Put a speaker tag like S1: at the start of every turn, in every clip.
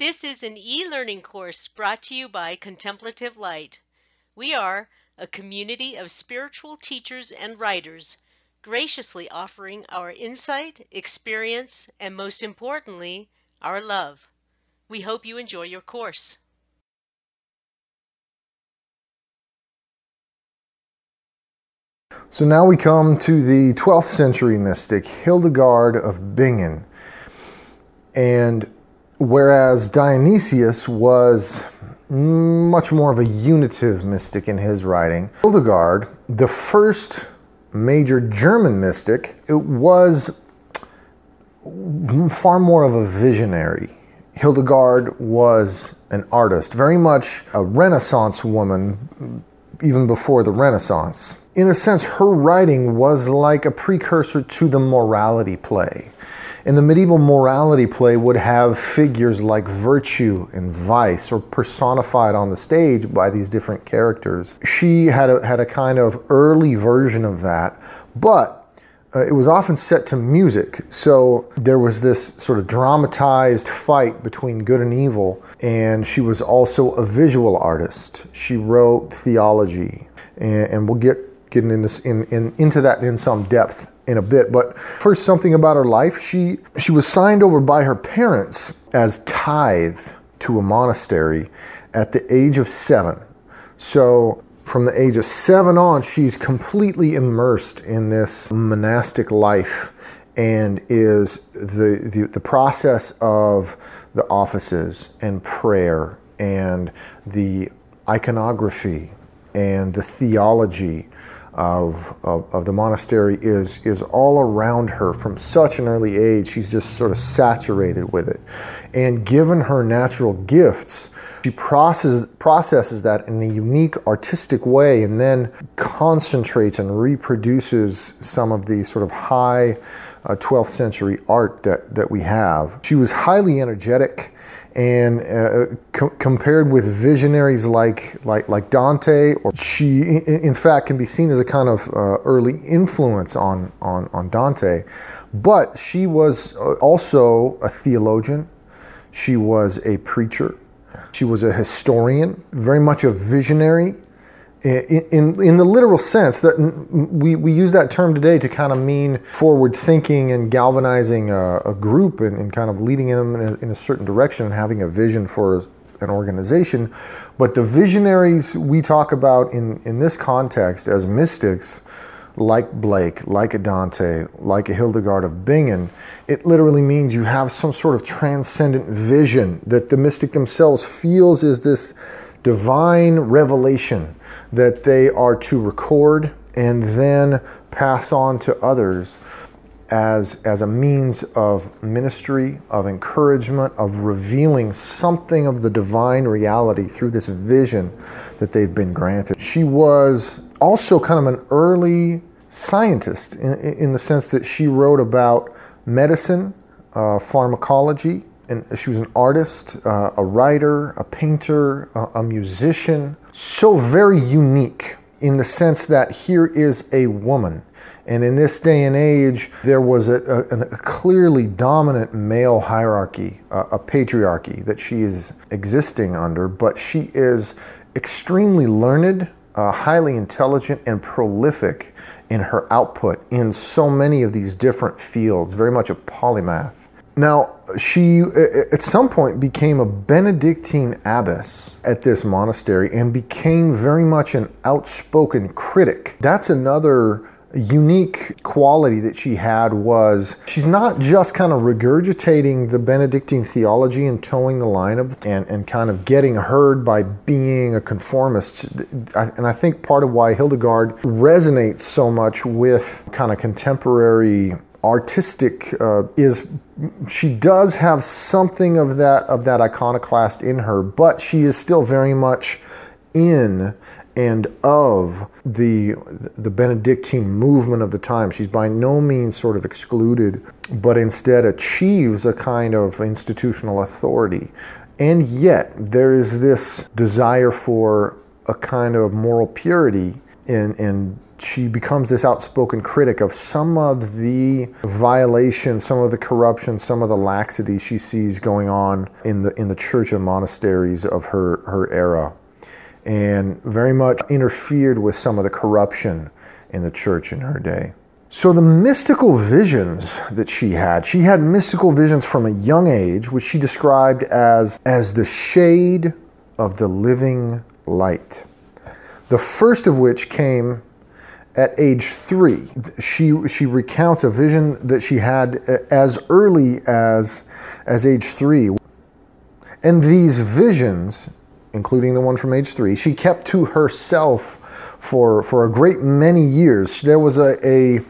S1: This is an e learning course brought to you by Contemplative Light. We are a community of spiritual teachers and writers, graciously offering our insight, experience, and most importantly, our love. We hope you enjoy your course.
S2: So now we come to the 12th century mystic, Hildegard of Bingen. And whereas Dionysius was much more of a unitive mystic in his writing, Hildegard, the first major German mystic, it was far more of a visionary. Hildegard was an artist, very much a Renaissance woman, even before the Renaissance. In a sense, her writing was like a precursor to the morality play. And the medieval morality play would have figures like virtue and vice, or personified on the stage by these different characters. She had a, had a kind of early version of that, but uh, it was often set to music. So there was this sort of dramatized fight between good and evil, and she was also a visual artist. She wrote theology, and, and we'll get getting into, in, in, into that in some depth in a bit. But first, something about her life. She, she was signed over by her parents as tithe to a monastery at the age of seven. So, from the age of seven on, she's completely immersed in this monastic life and is the, the, the process of the offices and prayer and the iconography and the theology of, of, of, the monastery is, is all around her from such an early age. She's just sort of saturated with it. And given her natural gifts, she processes, processes that in a unique artistic way and then concentrates and reproduces some of the sort of high uh, 12th century art that, that we have. She was highly energetic and uh, co- compared with visionaries like, like, like Dante, or she, in, fact, can be seen as a kind of uh, early influence on, on, on Dante. But she was uh, also a theologian, she was a preacher, she was a historian, very much a visionary, Eh, in, in, in, the literal sense that we, we use that term today to kind of mean forward thinking and galvanizing a, a group and, and, kind of leading them in a, in a, certain direction and having a vision for an organization. But the visionaries we talk about in, in this context as mystics, like Blake, like a Dante, like a Hildegard of Bingen, it literally means you have some sort of transcendent vision that the mystic themselves feels is this divine revelation that they are to record and then pass on to others as, as a means of ministry, of encouragement, of revealing something of the divine reality through this vision that they've been granted. She was also kind of an early scientist in, in the sense that she wrote about medicine, uh, pharmacology, and she was an artist, uh, a writer, a painter, a, a musician. So very unique in the sense that here is a woman. And in this day and age, there was a, a, a clearly dominant male hierarchy, a patriarchy that she is existing under, but she is extremely learned, uh, highly intelligent, and prolific in her output in so many of these different fields, very much a polymath. Now, she at some point became a Benedictine abbess at this monastery and became very much an outspoken critic. That's another unique quality that she had was she's not just kind of regurgitating the Benedictine theology and toeing the line of and, and kind of getting heard by being a conformist. And I think part of why Hildegard resonates so much with kind of contemporary artistic uh, is she does have something of that of that iconoclast in her, but she is still very much in and of the the Benedictine movement of the time. She's by no means sort of excluded, but instead achieves a kind of institutional authority. And yet there is this desire for a kind of moral purity and, and she becomes this outspoken critic of some of the violations, some of the corruption, some of the laxity she sees going on in the in the church and monasteries of her her era, and very much interfered with some of the corruption in the church in her day. So the mystical visions that she had, she had mystical visions from a young age, which she described as as the shade of the living light. The first of which came at age three. She, she recounts a vision that she had as early as, as age three. And these visions, including the one from age three, she kept to herself for, for a great many years. There was a, a,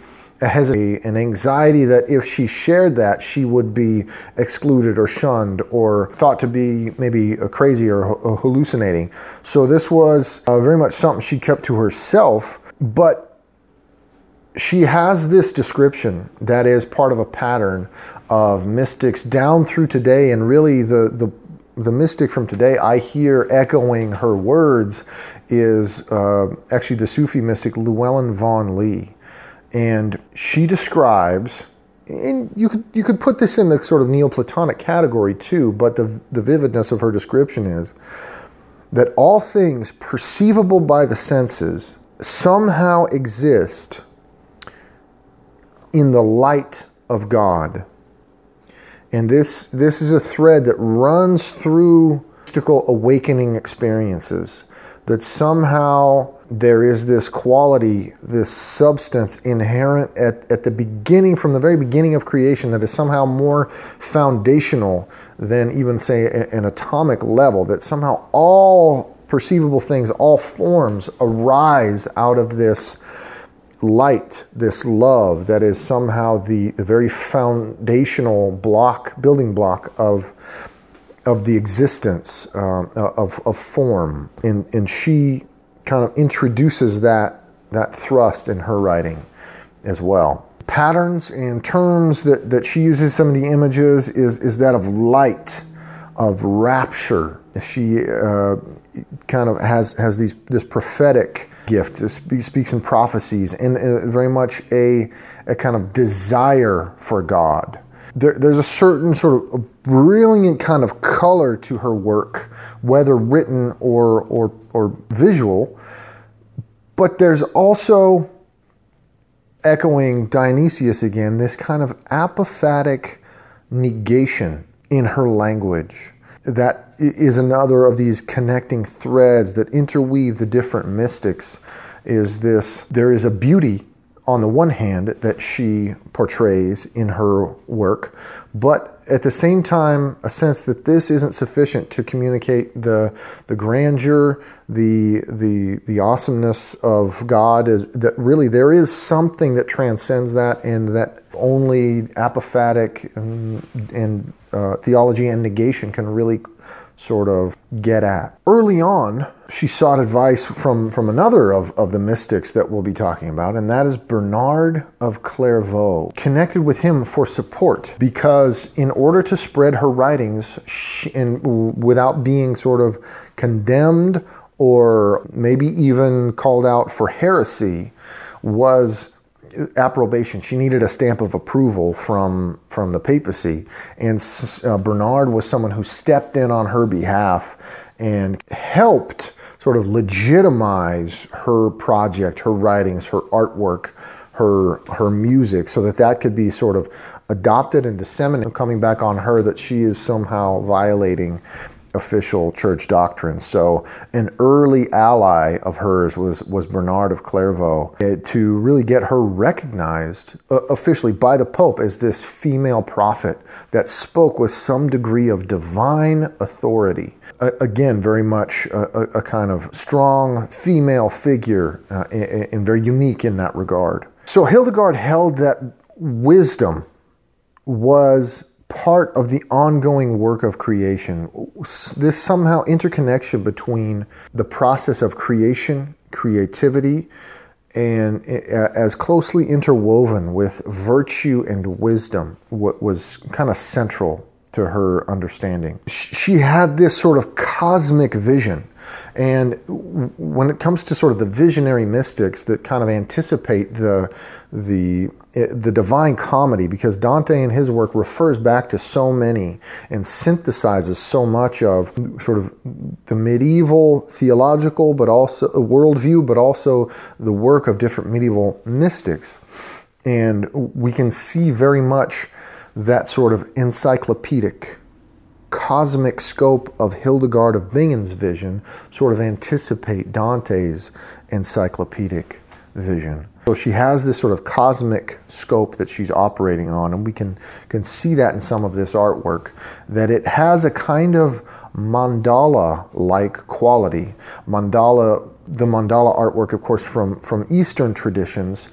S2: a an anxiety that if she shared that, she would be excluded or shunned or thought to be maybe crazy or hallucinating. So this was uh, very much something she kept to herself. But she has this description that is part of a pattern of mystics down through today, and really the the the mystic from today I hear echoing her words is uh, actually the Sufi mystic Llewellyn Vaughan Lee, and she describes. And you could you could put this in the sort of Neoplatonic category too, but the the vividness of her description is that all things perceivable by the senses somehow exist in the light of God. And this, this is a thread that runs through mystical awakening experiences. That somehow there is this quality, this substance inherent at, at the beginning, from the very beginning of creation, that is somehow more foundational than even, say, an atomic level. That somehow all perceivable things, all forms arise out of this light, this love that is somehow the, the very foundational block, building block of, of the existence um, of, of form. And, and she kind of introduces that, that thrust in her writing as well. Patterns and terms that, that she uses, some of the images, is, is that of light, of rapture. She uh, kind of has, has these, this prophetic gift. Speaks in prophecies and uh, very much a, a kind of desire for God. There, there's a certain sort of brilliant kind of color to her work, whether written or, or, or visual. But there's also, echoing Dionysius again, this kind of apophatic negation in her language that is another of these connecting threads that interweave the different mystics is this there is a beauty on the one hand that she portrays in her work but at the same time a sense that this isn't sufficient to communicate the the grandeur the the the awesomeness of God is that really there is something that transcends that and that only apophatic and, and uh, theology and negation can really sort of get at. Early on, she sought advice from, from another of, of the mystics that we'll be talking about, and that is Bernard of Clairvaux. Connected with him for support because, in order to spread her writings she, and without being sort of condemned or maybe even called out for heresy, was approbation. She needed a stamp of approval from from the papacy, and uh, Bernard was someone who stepped in on her behalf and helped sort of legitimize her project, her writings, her artwork, her her music, so that that could be sort of adopted and disseminated. Coming back on her that she is somehow violating official church doctrine. So an early ally of hers was was Bernard of Clairvaux eh, to really get her recognized uh, officially by the Pope as this female prophet that spoke with some degree of divine authority. Again, very much a, a, kind of strong female figure uh, and very unique in that regard. So Hildegard held that wisdom was part of the ongoing work of creation. This somehow interconnection between the process of creation, creativity, and eh, eh, as closely interwoven with virtue and wisdom, what was kind of central to her understanding. She had this sort of cosmic vision And when it comes to sort of the visionary mystics that kind of anticipate the the the divine comedy, because Dante in his work refers back to so many and synthesizes so much of sort of the medieval theological, but also a worldview, but also the work of different medieval mystics, and we can see very much that sort of encyclopedic cosmic scope of Hildegard of Bingen's vision sort of anticipate Dante's encyclopedic vision. So she has this sort of cosmic scope that she's operating on, and we can, can see that in some of this artwork, that it has a kind of mandala like quality. Mandala, the mandala artwork, of course, from, from Eastern traditions,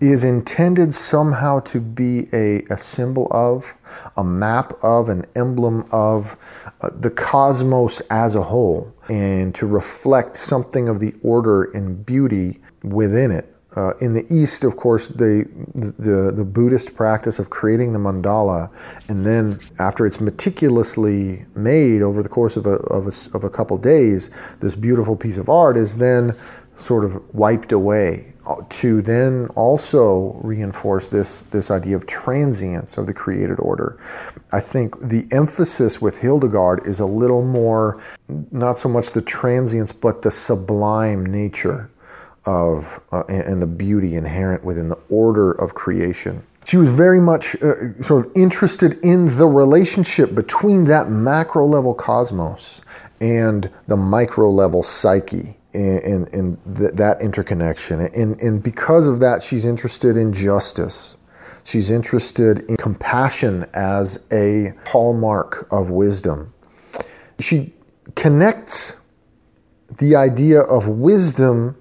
S2: is intended somehow to be a, a symbol of, a map of, an emblem of uh, the cosmos as a whole, and to reflect something of the order and beauty within it. Uh, in the East, of course, the, the, the Buddhist practice of creating the mandala, and then after it's meticulously made over the course of a, of a, of a couple days, this beautiful piece of art is then sort of wiped away to then also reinforce this, this idea of transience of the created order. I think the emphasis with Hildegard is a little more, not so much the transience, but the sublime nature of uh, and the beauty inherent within the order of creation. She was very much uh, sort of interested in the relationship between that macro level cosmos and the micro level psyche and, and, th- that interconnection. And, and because of that, she's interested in justice. She's interested in compassion as a hallmark of wisdom. She connects the idea of wisdom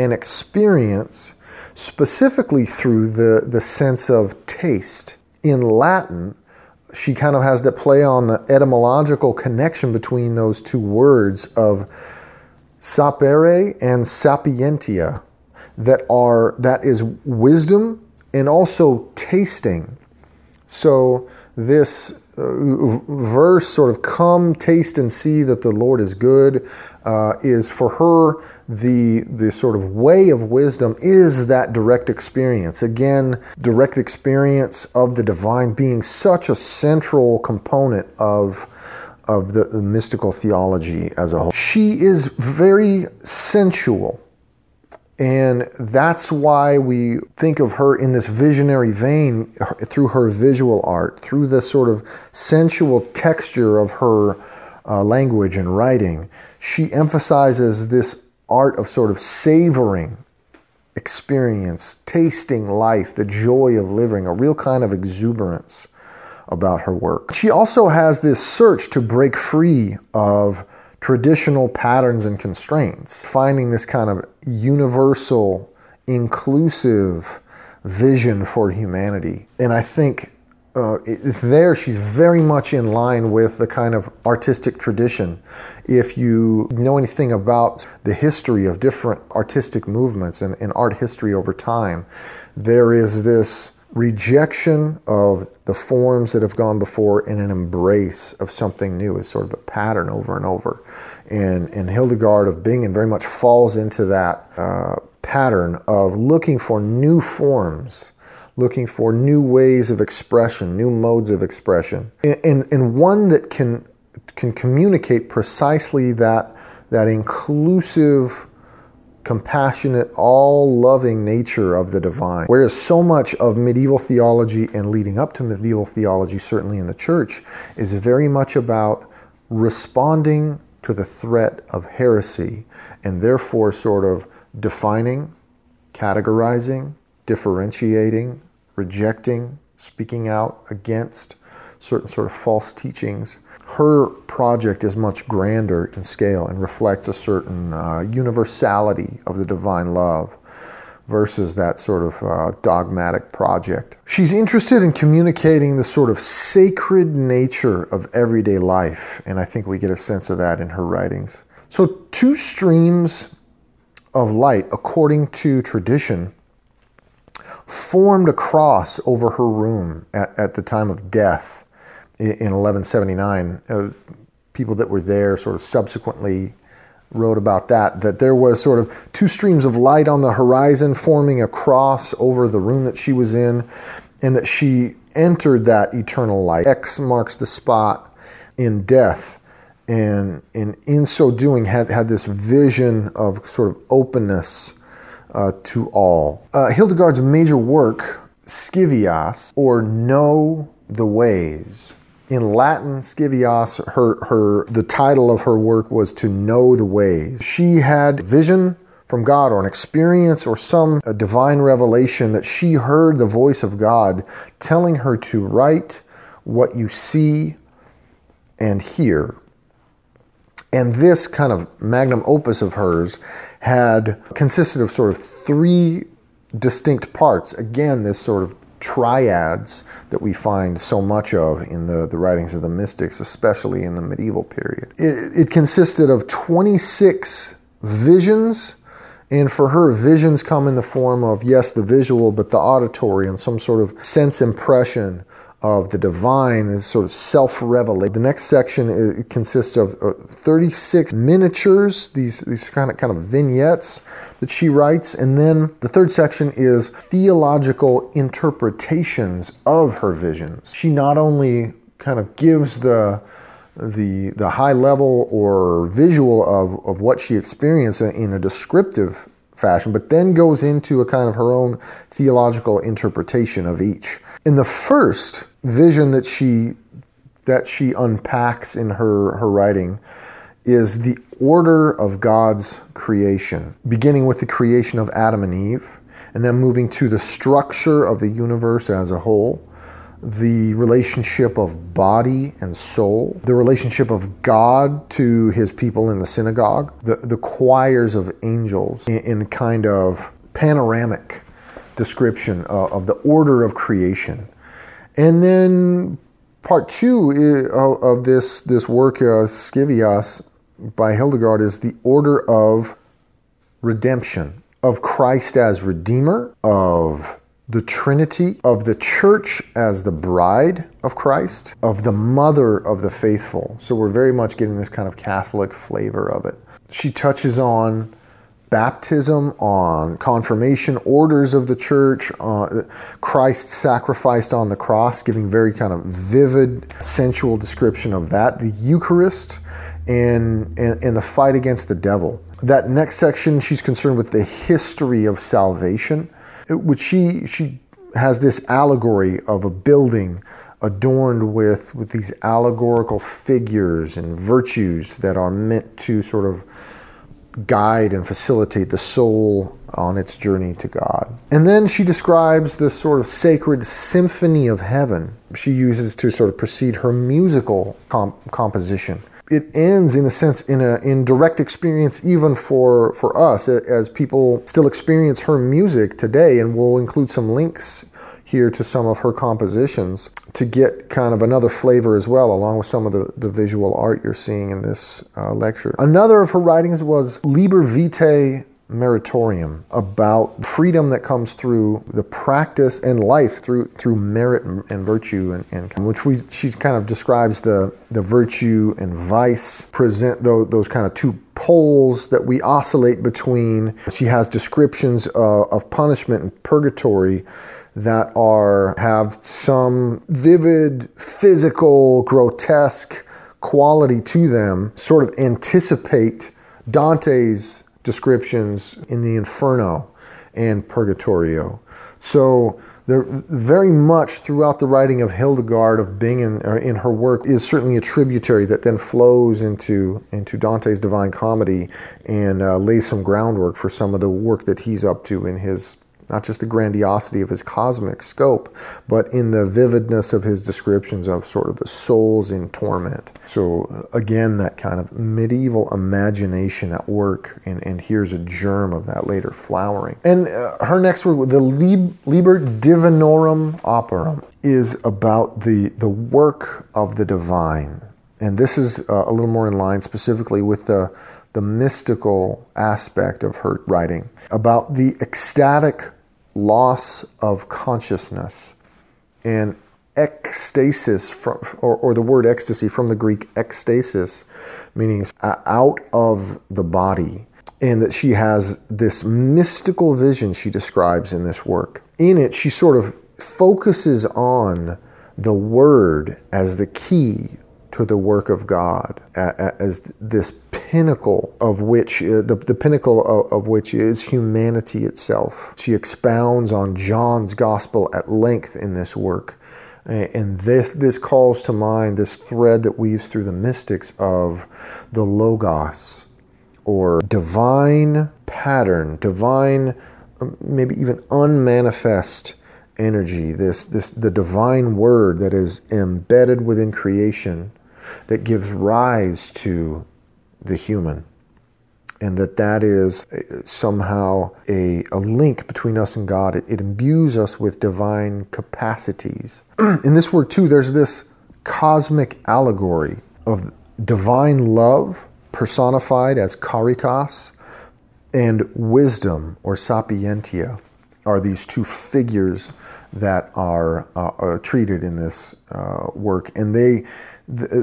S2: and experience specifically through the, the sense of taste. In Latin, she kind of has that play on the etymological connection between those two words of sapere and sapientia that are that is wisdom and also tasting so this verse sort of come taste and see that the lord is good uh, is for her the the sort of way of wisdom is that direct experience again direct experience of the divine being such a central component of of the, the mystical theology as a whole. She is very sensual. And that's why we think of her in this visionary vein through her visual art, through the sort of sensual texture of her uh, language and writing. She emphasizes this art of sort of savoring experience, tasting life, the joy of living, a real kind of exuberance about her work. She also has this search to break free of traditional patterns and constraints, finding this kind of universal, inclusive vision for humanity. And I think uh, there she's very much in line with the kind of artistic tradition. If you know anything about the history of different artistic movements and, and art history over time, there is this rejection of the forms that have gone before and an embrace of something new is sort of the pattern over and over. And, and Hildegard of Bingen very much falls into that uh, pattern of looking for new forms, looking for new ways of expression, new modes of expression, and, and, and one that can, can communicate precisely that, that inclusive compassionate, all loving nature of the divine. Whereas so much of medieval theology and leading up to medieval theology, certainly in the church, is very much about responding to the threat of heresy and therefore sort of defining, categorizing, differentiating, rejecting, speaking out against certain sort of false teachings her project is much grander in scale and reflects a certain uh, universality of the divine love versus that sort of uh, dogmatic project. She's interested in communicating the sort of sacred nature of everyday life, and I think we get a sense of that in her writings. So, two streams of light, according to tradition, formed a cross over her room at, at the time of death in 1179. Uh, people that were there sort of subsequently wrote about that that there was sort of two streams of light on the horizon forming a cross over the room that she was in and that she entered that eternal light x marks the spot in death and, and in so doing had, had this vision of sort of openness uh, to all uh, hildegard's major work scivias or know the ways in Latin, Scivias, her, her, the title of her work was To Know the Ways. She had vision from God or an experience or some divine revelation that she heard the voice of God telling her to write what you see and hear. And this kind of magnum opus of hers had consisted of sort of three distinct parts. Again, this sort of triads that we find so much of in the, the writings of the mystics, especially in the medieval period. It, it consisted of 26 visions. And for her, visions come in the form of, yes, the visual, but the auditory and some sort of sense impression of the divine is sort of self-revelation. The next section consists of uh, 36 miniatures, these, these kind of kind of vignettes that she writes, and then the third section is theological interpretations of her visions. She not only kind of gives the the the high level or visual of, of what she experienced in a descriptive fashion, but then goes into a kind of her own theological interpretation of each. In the first vision that she that she unpacks in her, her writing is the order of God's creation, beginning with the creation of Adam and Eve, and then moving to the structure of the universe as a whole, the relationship of body and soul, the relationship of God to his people in the synagogue, the, the choirs of angels in, in kind of panoramic description of, of the order of creation. And then part two of, this, this work, uh, Scivias, by Hildegard, is the order of redemption, of Christ as Redeemer, of the Trinity, of the church as the bride of Christ, of the mother of the faithful. So we're very much getting this kind of Catholic flavor of it. She touches on baptism, on confirmation, orders of the church, uh, Christ sacrificed on the cross, giving very kind of vivid, sensual description of that, the Eucharist, and, and, and the fight against the devil. That next section, she's concerned with the history of salvation which she she has this allegory of a building adorned with with these allegorical figures and virtues that are meant to sort of guide and facilitate the soul on its journey to God. And then she describes this sort of sacred symphony of heaven. She uses to sort of precede her musical comp- composition. It ends in a sense in a in direct experience even for for us as people still experience her music today and we'll include some links here to some of her compositions to get kind of another flavor as well along with some of the, the visual art you're seeing in this uh, lecture. Another of her writings was liber vitae meritorum about freedom that comes through the practice and life through through merit and, virtue and, and, which we she kind of describes the the virtue and vice present those, those kind of two poles that we oscillate between. She has descriptions uh, of punishment and purgatory that are have some vivid physical grotesque quality to them sort of anticipate Dante's descriptions in the Inferno and Purgatorio. So there very much throughout the writing of Hildegard of Bingen uh, in her work is certainly a tributary that then flows into into Dante's Divine Comedy and uh, lays some groundwork for some of the work that he's up to in his not just the grandiosity of his cosmic scope, but in the vividness of his descriptions of sort of the souls in torment. So, again, that kind of medieval imagination at work, and, and here's a germ of that later flowering. And uh, her next work, the Liber Divinorum Operum, is about the, the work of the divine. And this is uh, a little more in line specifically with the the mystical aspect of her writing about the ecstatic loss of consciousness and ecstasis, from, or, or the word ecstasy from the Greek ekstasis, meaning out of the body. And that she has this mystical vision she describes in this work. In it, she sort of focuses on the word as the key to the work of God as this pinnacle of which uh, the, the pinnacle of, of, which is humanity itself. She expounds on John's gospel at length in this work. And this, this calls to mind this thread that weaves through the mystics of the Logos, or divine pattern, divine, um, maybe even unmanifest energy, this, this the divine word that is embedded within creation that gives rise to the human and that that is somehow a, a link between us and God. It, it imbues us with divine capacities. In this work, too, there's this cosmic allegory of divine love personified as caritas and wisdom or sapientia are these two figures that are, uh, are treated in this uh, work. And they,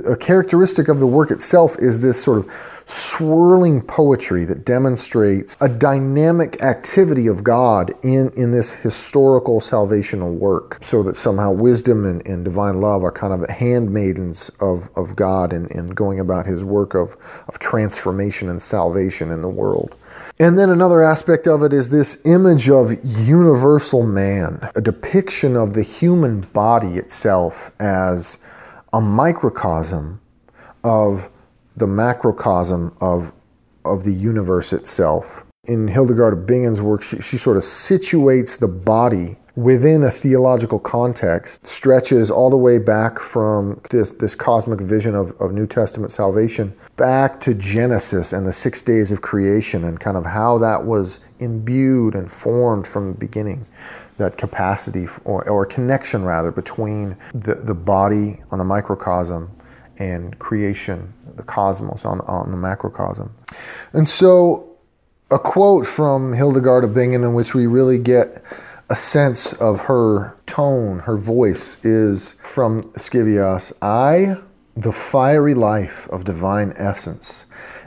S2: a characteristic of the work itself is this sort of swirling poetry that demonstrates a dynamic activity of God in, in this historical salvational work, so that somehow wisdom and, and divine love are kind of handmaidens of, of God in, in going about his work of, of transformation and salvation in the world. And then another aspect of it is this image of universal man, a depiction of the human body itself as a microcosm of the macrocosm of, of the universe itself. In Hildegard of Bingen's work, she, she sort of situates the body within a theological context, stretches all the way back from this, this cosmic vision of, of New Testament salvation back to Genesis and the six days of creation and kind of how that was imbued and formed from the beginning that capacity or, or connection rather between the, the body on the microcosm and creation, the cosmos on, on the macrocosm. And so, a quote from Hildegard of Bingen, in which we really get a sense of her tone, her voice, is from Scivias I, the fiery life of divine essence,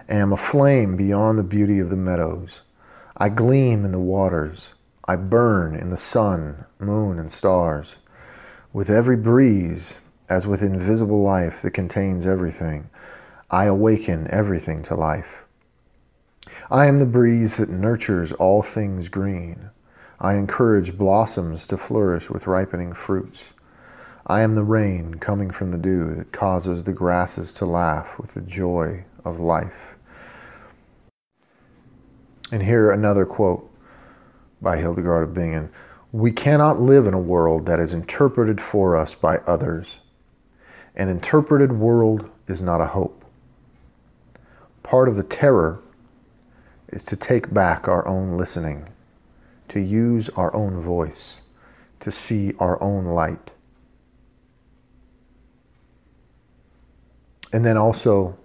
S2: am a flame beyond the beauty of the meadows. I gleam in the waters. I burn in the sun, moon, and stars. With every breeze, as with invisible life that contains everything, I awaken everything to life. I am the breeze that nurtures all things green. I encourage blossoms to flourish with ripening fruits. I am the rain coming from the dew that causes the grasses to laugh with the joy of life. And here another quote by Hildegard of Bingen. We cannot live in a world that is interpreted for us by others an interpreted world is not a hope. Part of the terror is to take back our own listening, to use our own voice, to see our own light. And then also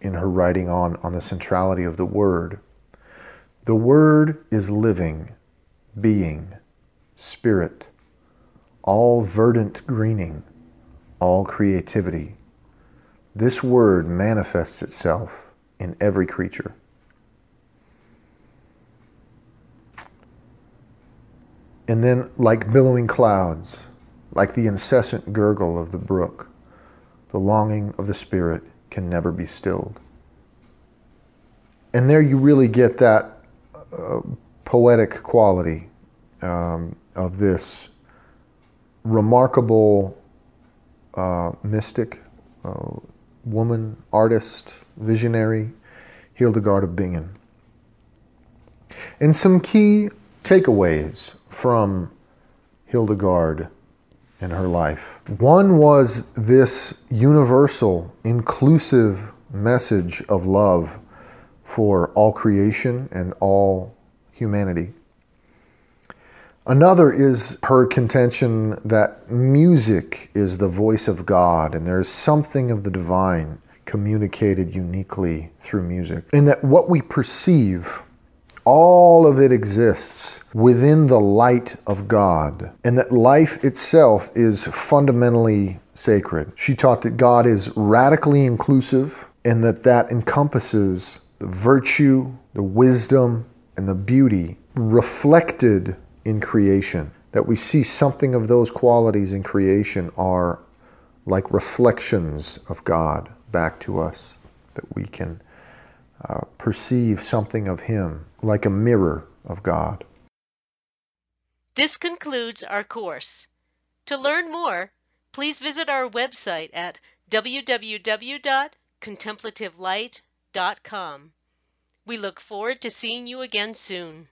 S2: in her writing on, on the centrality of the Word, the Word is living, being, spirit, all verdant greening all creativity. This word manifests itself in every creature. And then, like billowing clouds, like the incessant gurgle of the brook, the longing of the Spirit can never be stilled. And there you really get that uh, poetic quality um, of this remarkable uh, mystic, uh, woman, artist, visionary, Hildegard of Bingen. And some key takeaways from Hildegard in her life. One was this universal, inclusive message of love for all creation and all humanity. Another is her contention that music is the voice of God and there's something of the divine communicated uniquely through music. And that what we perceive all of it exists within the light of God, and that life itself is fundamentally sacred. She taught that God is radically inclusive and that that encompasses the virtue, the wisdom, and the beauty reflected in creation. That we see something of those qualities in creation are like reflections of God back to us, that we can uh, perceive something of Him like a mirror of God.
S1: This concludes our course. To learn more, please visit our website at www.contemplativelight.com. We look forward to seeing you again soon.